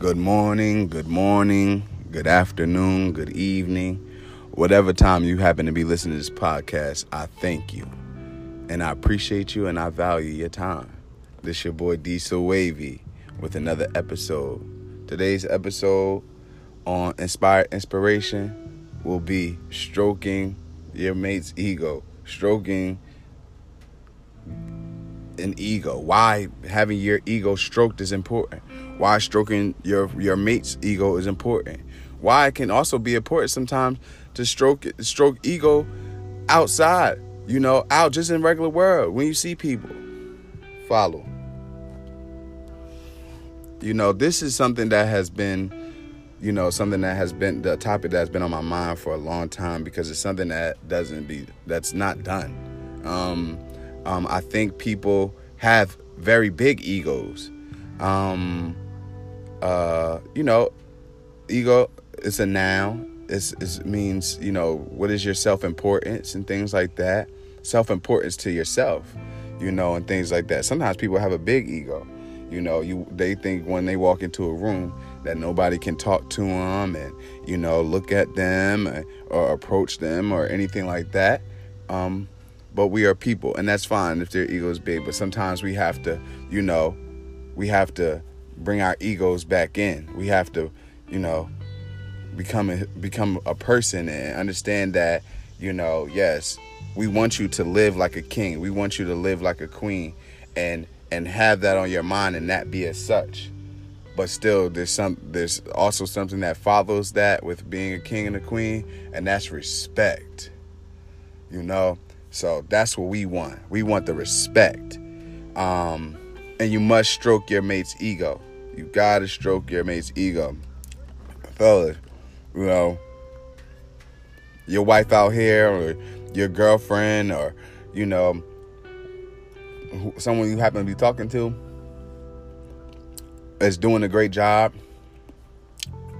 Good morning, good morning, good afternoon, good evening, whatever time you happen to be listening to this podcast, I thank you. And I appreciate you and I value your time. This your boy Diesel Wavy with another episode. Today's episode on Inspired Inspiration will be stroking your mate's ego, stroking an ego. Why having your ego stroked is important. Why stroking your your mate's ego is important. Why it can also be important sometimes to stroke stroke ego outside, you know, out just in regular world when you see people. Follow. You know, this is something that has been, you know, something that has been the topic that's been on my mind for a long time because it's something that doesn't be that's not done. Um, um, I think people have very big egos. Um, uh, you know, ego is a noun. It's, it means you know what is your self importance and things like that. Self importance to yourself, you know, and things like that. Sometimes people have a big ego. You know, you they think when they walk into a room that nobody can talk to them and you know look at them or, or approach them or anything like that. Um, but we are people and that's fine if their ego is big but sometimes we have to you know we have to bring our egos back in. We have to you know become a, become a person and understand that you know yes we want you to live like a king. We want you to live like a queen and and have that on your mind and that be as such. But still there's some there's also something that follows that with being a king and a queen and that's respect. You know so that's what we want. We want the respect. Um, and you must stroke your mate's ego. You gotta stroke your mate's ego. Fellas, you know, your wife out here or your girlfriend or, you know, someone you happen to be talking to is doing a great job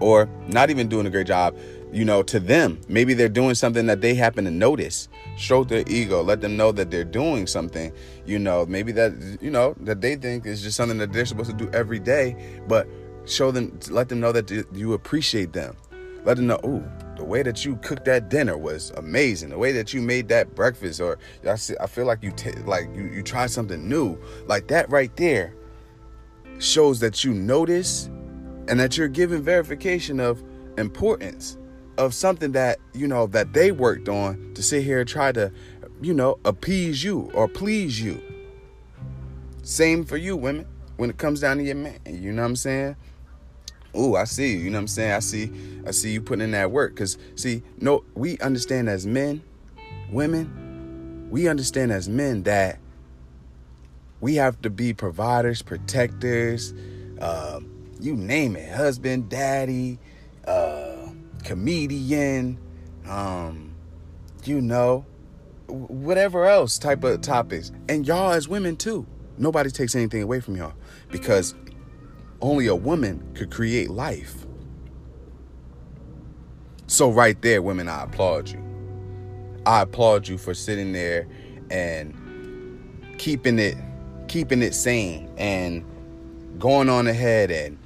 or not even doing a great job you know, to them. Maybe they're doing something that they happen to notice. Stroke their ego. Let them know that they're doing something, you know, maybe that, you know, that they think is just something that they're supposed to do every day, but show them, let them know that you appreciate them. Let them know, ooh, the way that you cooked that dinner was amazing. The way that you made that breakfast, or I, feel like you t- like you you tried something new, like that right there, shows that you notice, and that you're giving verification of importance of something that you know that they worked on to sit here and try to you know appease you or please you same for you women when it comes down to your man you know what i'm saying Ooh, I see you. You know what I'm saying? I see I see you putting in that work. Cause see, no, we understand as men, women, we understand as men that we have to be providers, protectors, uh, you name it, husband, daddy, comedian, um, you know, whatever else type of topics. And y'all as women too. Nobody takes anything away from y'all because only a woman could create life. So right there, women, I applaud you. I applaud you for sitting there and keeping it keeping it sane and going on ahead and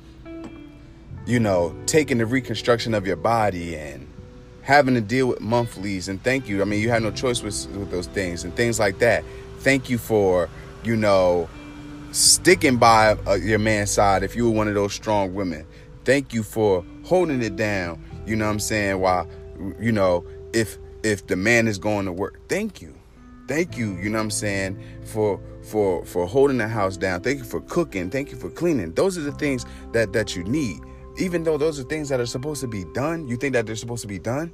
you know, taking the reconstruction of your body and having to deal with monthlies and thank you. I mean, you had no choice with, with those things and things like that. Thank you for, you know, sticking by uh, your man's side if you were one of those strong women. Thank you for holding it down, you know what I'm saying, while, you know, if if the man is going to work. Thank you. Thank you, you know what I'm saying, for for for holding the house down. Thank you for cooking. Thank you for cleaning. Those are the things that that you need even though those are things that are supposed to be done, you think that they're supposed to be done,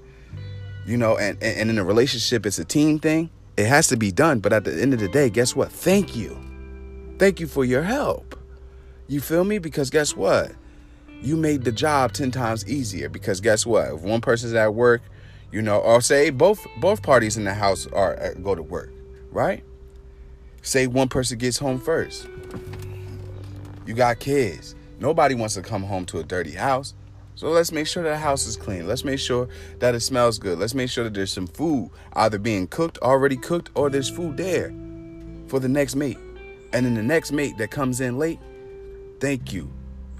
you know, and, and in a relationship, it's a team thing. It has to be done. But at the end of the day, guess what? Thank you. Thank you for your help. You feel me? Because guess what? You made the job 10 times easier. Because guess what? If one person's at work, you know, or say both both parties in the house are uh, go to work, right? Say one person gets home first. You got kids. Nobody wants to come home to a dirty house. So let's make sure that the house is clean. Let's make sure that it smells good. Let's make sure that there's some food either being cooked, already cooked, or there's food there for the next mate. And then the next mate that comes in late, thank you.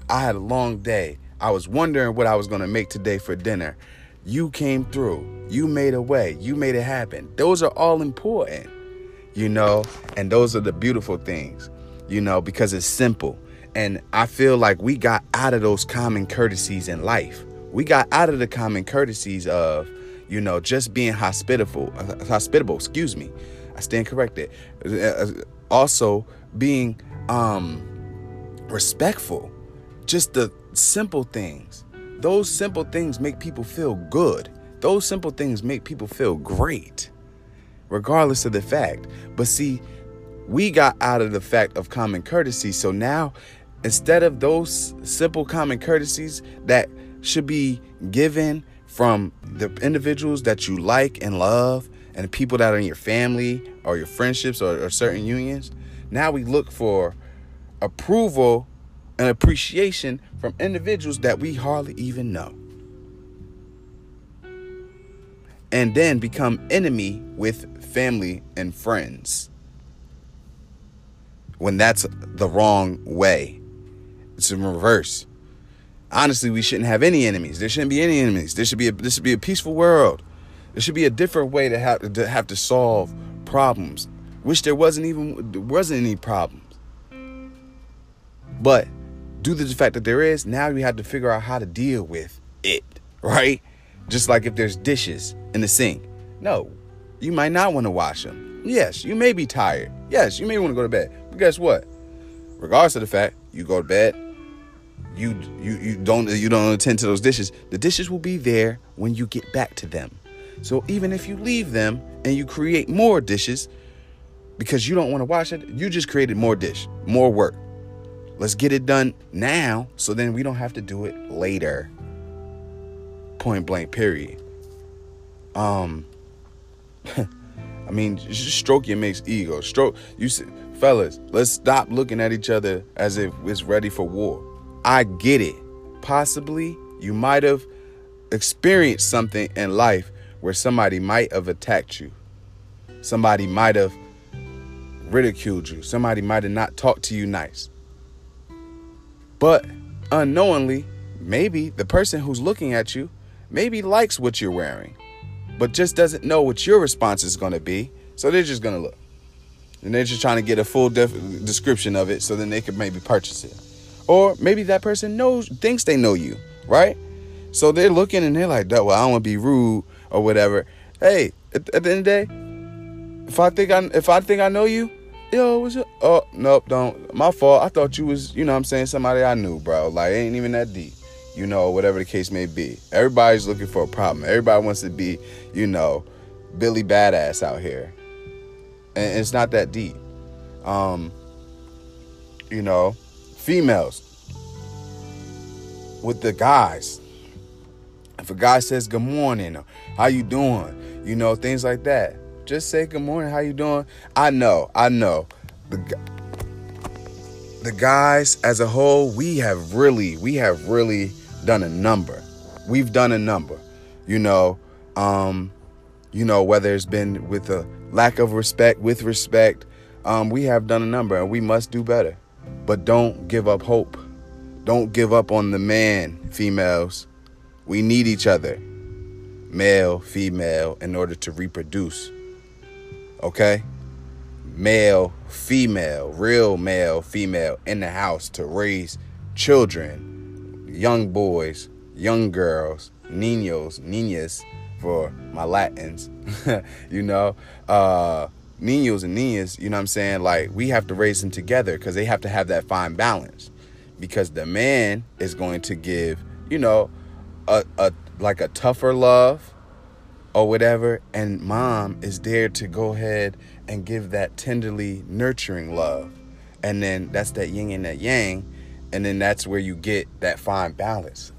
I had a long day. I was wondering what I was going to make today for dinner. You came through. You made a way. You made it happen. Those are all important, you know, and those are the beautiful things, you know, because it's simple. And I feel like we got out of those common courtesies in life. We got out of the common courtesies of, you know, just being hospitable, hospitable, excuse me. I stand corrected. Uh, also being um respectful. Just the simple things. Those simple things make people feel good. Those simple things make people feel great, regardless of the fact. But see, we got out of the fact of common courtesy. So now, instead of those simple common courtesies that should be given from the individuals that you like and love and the people that are in your family or your friendships or, or certain unions, now we look for approval and appreciation from individuals that we hardly even know. And then become enemy with family and friends. When that's the wrong way. It's in reverse. Honestly, we shouldn't have any enemies. There shouldn't be any enemies. There should be a, this should be a peaceful world. There should be a different way to have to have to solve problems. Wish there wasn't even there wasn't any problems. But due to the fact that there is, now we have to figure out how to deal with it, right? Just like if there's dishes in the sink. No, you might not want to wash them. Yes, you may be tired. Yes, you may want to go to bed. But guess what? Regardless of the fact you go to bed, you you you don't you don't attend to those dishes. The dishes will be there when you get back to them. So even if you leave them and you create more dishes because you don't want to wash it, you just created more dish, more work. Let's get it done now so then we don't have to do it later. Point blank, period. Um, I mean, just stroke your mate's ego. Stroke, you fellas, let's stop looking at each other as if it's ready for war. I get it. Possibly you might have experienced something in life where somebody might have attacked you. Somebody might have ridiculed you. Somebody might have not talked to you nice. But unknowingly, maybe the person who's looking at you maybe likes what you're wearing, but just doesn't know what your response is going to be. So they're just going to look. And they're just trying to get a full def- description of it so then they could maybe purchase it. Or maybe that person knows, thinks they know you, right? So they're looking and they're like, well, I don't want to be rude or whatever. Hey, at, at the end of the day, if I think I if I think I know you, yo, what's up? Oh, nope, don't. My fault. I thought you was, you know what I'm saying, somebody I knew, bro. Like, ain't even that deep. You know, whatever the case may be. Everybody's looking for a problem. Everybody wants to be, you know, Billy Badass out here. And it's not that deep. Um, you know, females with the guys. If a guy says good morning, how you doing? You know, things like that just say good morning. How you doing? I know, I know. The the guys as a whole, we have really, we have really done a number. We've done a number. You know, um, you know whether it's been with a lack of respect, with respect, um, we have done a number, and we must do better. But don't give up hope. Don't give up on the man, females. We need each other, male, female, in order to reproduce okay? Male, female, real male, female in the house to raise children, young boys, young girls, niños, niñas for my Latins, you know, uh, niños and niñas, you know what I'm saying? Like, we have to raise them together because they have to have that fine balance. Because the man is going to give, you know, a, a like a tougher love, or whatever, and mom is there to go ahead and give that tenderly nurturing love. And then that's that yin and that yang, and then that's where you get that fine balance.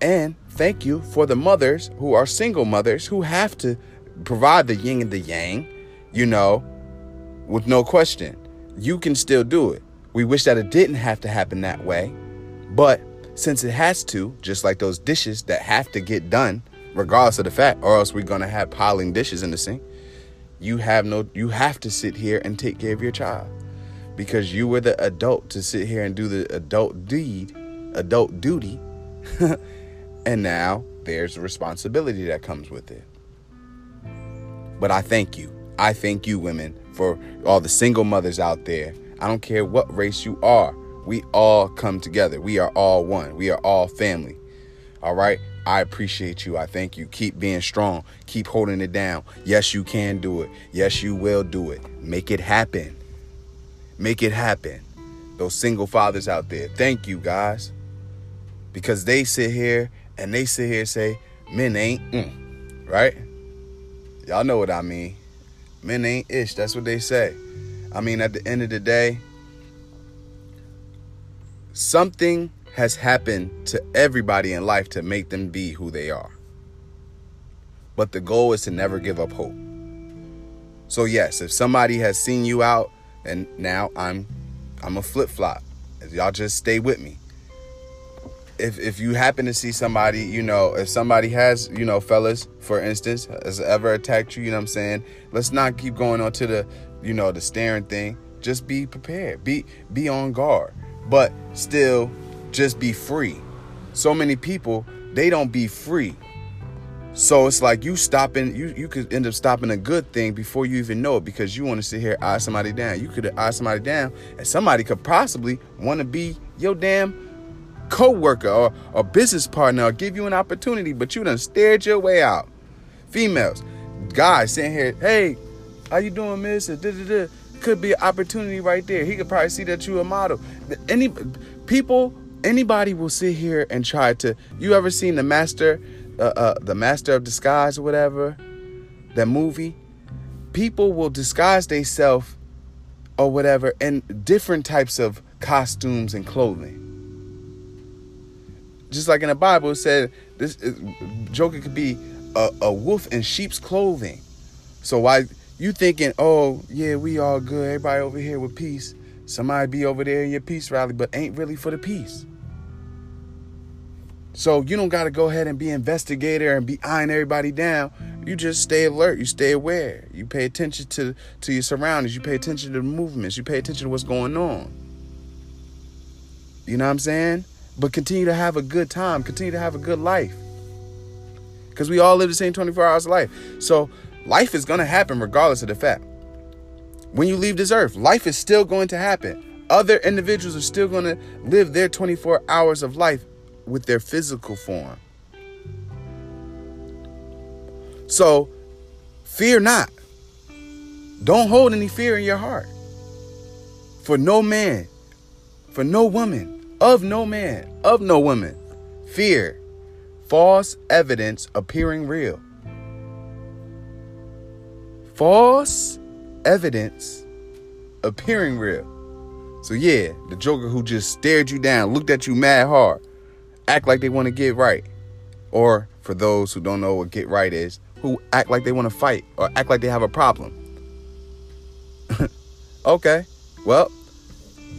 And thank you for the mothers who are single mothers who have to provide the yin and the yang, you know, with no question. You can still do it. We wish that it didn't have to happen that way, but since it has to, just like those dishes that have to get done, regardless of the fact, or else we're gonna have piling dishes in the sink. You have no you have to sit here and take care of your child. Because you were the adult to sit here and do the adult deed adult duty. and now there's a responsibility that comes with it. But I thank you. I thank you, women, for all the single mothers out there. I don't care what race you are. We all come together. We are all one. We are all family. All right? I appreciate you. I thank you. Keep being strong. Keep holding it down. Yes, you can do it. Yes, you will do it. Make it happen. Make it happen. Those single fathers out there, thank you, guys. Because they sit here and they sit here and say, men ain't, mm, right? Y'all know what I mean. Men ain't ish. That's what they say. I mean, at the end of the day, something has happened to everybody in life to make them be who they are. But the goal is to never give up hope. So yes, if somebody has seen you out, and now I'm I'm a flip flop. Y'all just stay with me if if you happen to see somebody, you know, if somebody has, you know, fellas, for instance, has ever attacked you, you know what I'm saying? Let's not keep going on to the, you know, the staring thing. Just be prepared. Be be on guard. But still just be free. So many people, they don't be free. So it's like you stopping, you you could end up stopping a good thing before you even know it because you want to sit here eye somebody down. You could eye somebody down, and somebody could possibly want to be your damn co-worker or a business partner or give you an opportunity, but you done stared your way out. Females, guys sitting here, hey, how you doing, miss? Could be an opportunity right there. He could probably see that you a model. Any people, anybody will sit here and try to. You ever seen the master, uh, uh, the master of disguise or whatever, that movie? People will disguise themselves or whatever in different types of costumes and clothing just like in the Bible, it said this is, Joker could be a, a wolf in sheep's clothing. So why you thinking, oh yeah, we all good, everybody over here with peace. Somebody be over there in your peace rally, but ain't really for the peace. So you don't gotta go ahead and be investigator and be eyeing everybody down. You just stay alert, you stay aware, you pay attention to, to your surroundings, you pay attention to the movements, you pay attention to what's going on. You know what I'm saying? But continue to have a good time, continue to have a good life. Because we all live the same 24 hours of life. So life is going to happen regardless of the fact. When you leave this earth, life is still going to happen. Other individuals are still going to live their 24 hours of life with their physical form. So fear not. Don't hold any fear in your heart. For no man, for no woman, of no man, of no woman. Fear, false evidence appearing real. False evidence appearing real. So, yeah, the Joker who just stared you down, looked at you mad hard, act like they want to get right. Or for those who don't know what get right is, who act like they want to fight or act like they have a problem. okay, well,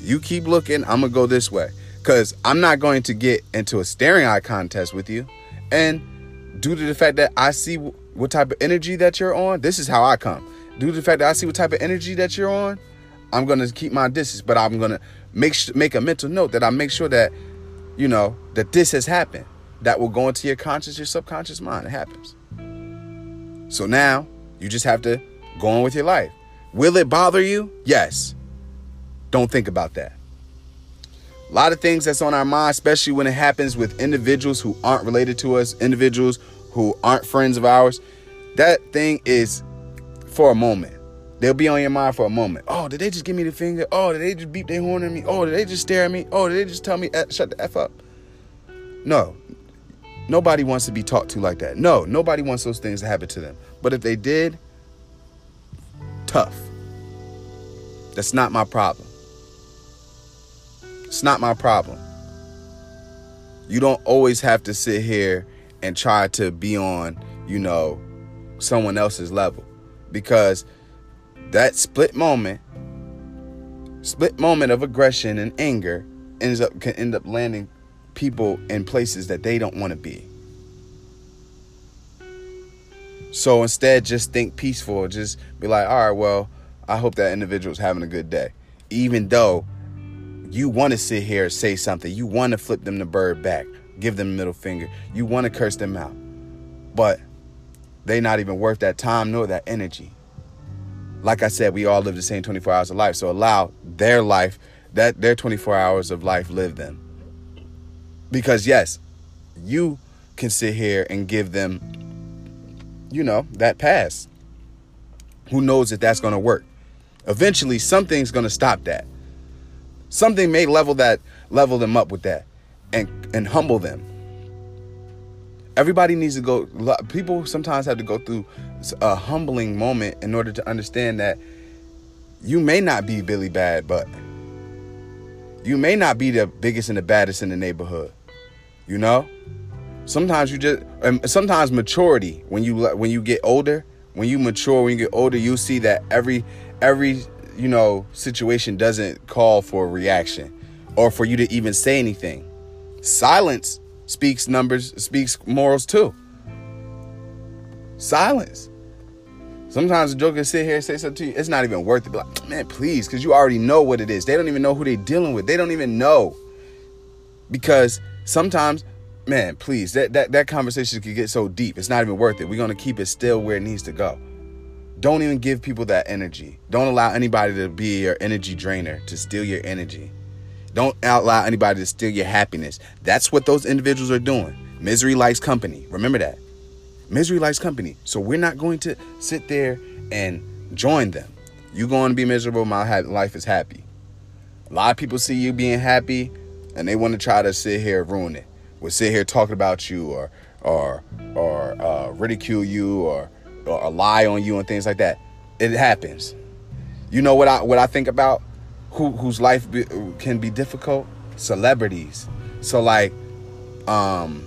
you keep looking, I'm going to go this way because I'm not going to get into a staring eye contest with you. And due to the fact that I see what type of energy that you're on, this is how I come. Due to the fact that I see what type of energy that you're on, I'm going to keep my distance, but I'm going to make make a mental note that I make sure that you know that this has happened. That will go into your conscious, your subconscious mind. It happens. So now you just have to go on with your life. Will it bother you? Yes. Don't think about that. A lot of things that's on our mind, especially when it happens with individuals who aren't related to us, individuals who aren't friends of ours. That thing is for a moment. They'll be on your mind for a moment. Oh, did they just give me the finger? Oh, did they just beep their horn at me? Oh, did they just stare at me? Oh, did they just tell me shut the f up? No, nobody wants to be talked to like that. No, nobody wants those things to happen to them. But if they did, tough. That's not my problem. It's not my problem. You don't always have to sit here and try to be on, you know, someone else's level because that split moment split moment of aggression and anger ends up can end up landing people in places that they don't want to be. So instead just think peaceful, just be like, "All right, well, I hope that individual's having a good day." Even though you want to sit here and say something. You want to flip them the bird back, give them the middle finger. You want to curse them out. But they're not even worth that time nor that energy. Like I said, we all live the same 24 hours of life. So allow their life, that their 24 hours of life, live them. Because yes, you can sit here and give them, you know, that pass. Who knows if that's going to work? Eventually, something's going to stop that. Something may level that, level them up with that, and and humble them. Everybody needs to go. People sometimes have to go through a humbling moment in order to understand that you may not be Billy Bad, but you may not be the biggest and the baddest in the neighborhood. You know, sometimes you just sometimes maturity when you when you get older, when you mature, when you get older, you see that every every you know situation doesn't call for a reaction or for you to even say anything. Silence speaks numbers, speaks morals too. Silence. Sometimes a joker sit here and say something to you, it's not even worth it. Be like, man, please, because you already know what it is. They don't even know who they're dealing with. They don't even know. Because sometimes, man, please, that, that, that conversation could get so deep. It's not even worth it. We're going to keep it still where it needs to go. Don't even give people that energy. Don't allow anybody to be your energy drainer, to steal your energy. Don't allow anybody to steal your happiness. That's what those individuals are doing. Misery likes company. Remember that. Misery likes company. So we're not going to sit there and join them. You're going to be miserable. My life is happy. A lot of people see you being happy and they want to try to sit here and ruin it. We'll sit here talking about you or or or uh, ridicule you or or lie on you and things like that. It happens. You know what I what I think about who whose life be, can be difficult? Celebrities. So like um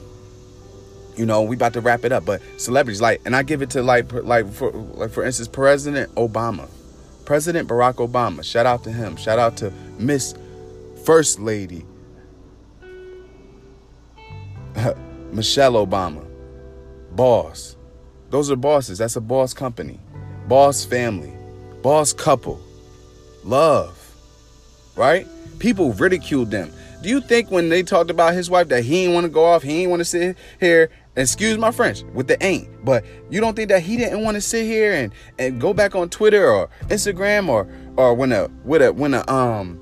you know, we about to wrap it up, but celebrities like and I give it to like like for like for instance President Obama. President Barack Obama. Shout out to him. Shout out to Miss First Lady Michelle Obama. Boss. Those are bosses. That's a boss company. Boss family. Boss couple. Love. Right? People ridiculed them. Do you think when they talked about his wife that he didn't want to go off, he didn't want to sit here, excuse my French, with the ain't, but you don't think that he didn't want to sit here and, and go back on Twitter or Instagram or or when a when a when a um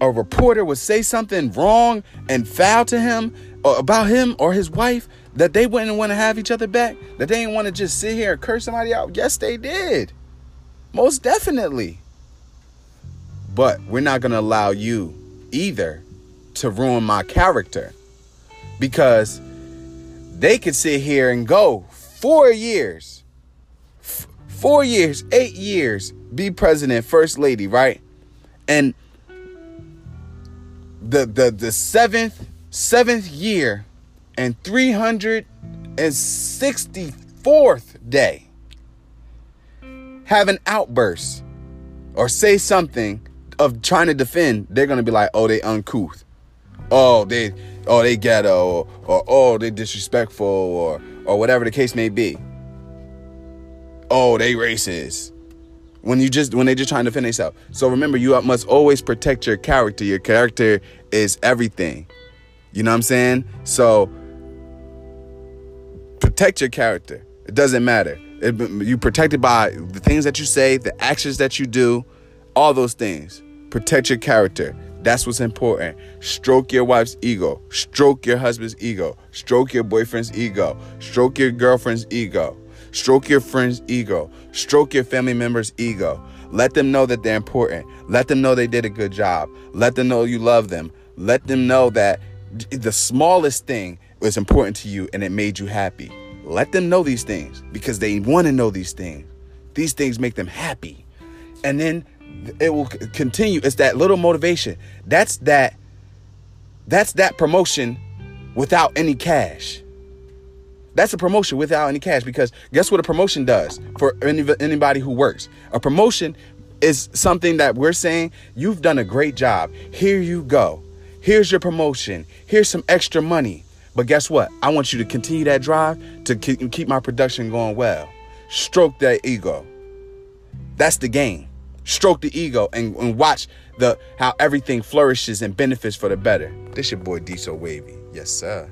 a reporter would say something wrong and foul to him or about him or his wife that they wouldn't want to have each other back, that they didn't want to just sit here and curse somebody out. Yes, they did. Most definitely. But we're not going to allow you either to ruin my character because they could sit here and go four years, f- four years, eight years, be president, first lady, right? And the the the seventh seventh year and 364th day have an outburst or say something of trying to defend, they're gonna be like, oh, they uncouth. Oh, they oh they ghetto or, or oh they disrespectful or or whatever the case may be. Oh, they racist. When you just when they just trying to defend themselves. So remember, you must always protect your character. Your character is everything. You know what I'm saying? So protect your character. It doesn't matter. It, you protected by the things that you say, the actions that you do, all those things. Protect your character. That's what's important. Stroke your wife's ego. Stroke your husband's ego. Stroke your boyfriend's ego. Stroke your girlfriend's ego. Stroke your friend's ego. Stroke your family member's ego. Let them know that they're important. Let them know they did a good job. Let them know you love them. Let them know that the smallest thing was important to you and it made you happy. Let them know these things because they want to know these things. These things make them happy. And then it will continue. It's that little motivation. That's that that's that promotion without any cash. That's a promotion without any cash because guess what a promotion does for any, anybody who works? A promotion is something that we're saying you've done a great job. Here you go. Here's your promotion. Here's some extra money. But guess what? I want you to continue that drive to keep my production going well. Stroke that ego. That's the game. stroke the ego and, and watch the how everything flourishes and benefits for the better. This your boy Diesel Wavy. Yes, sir.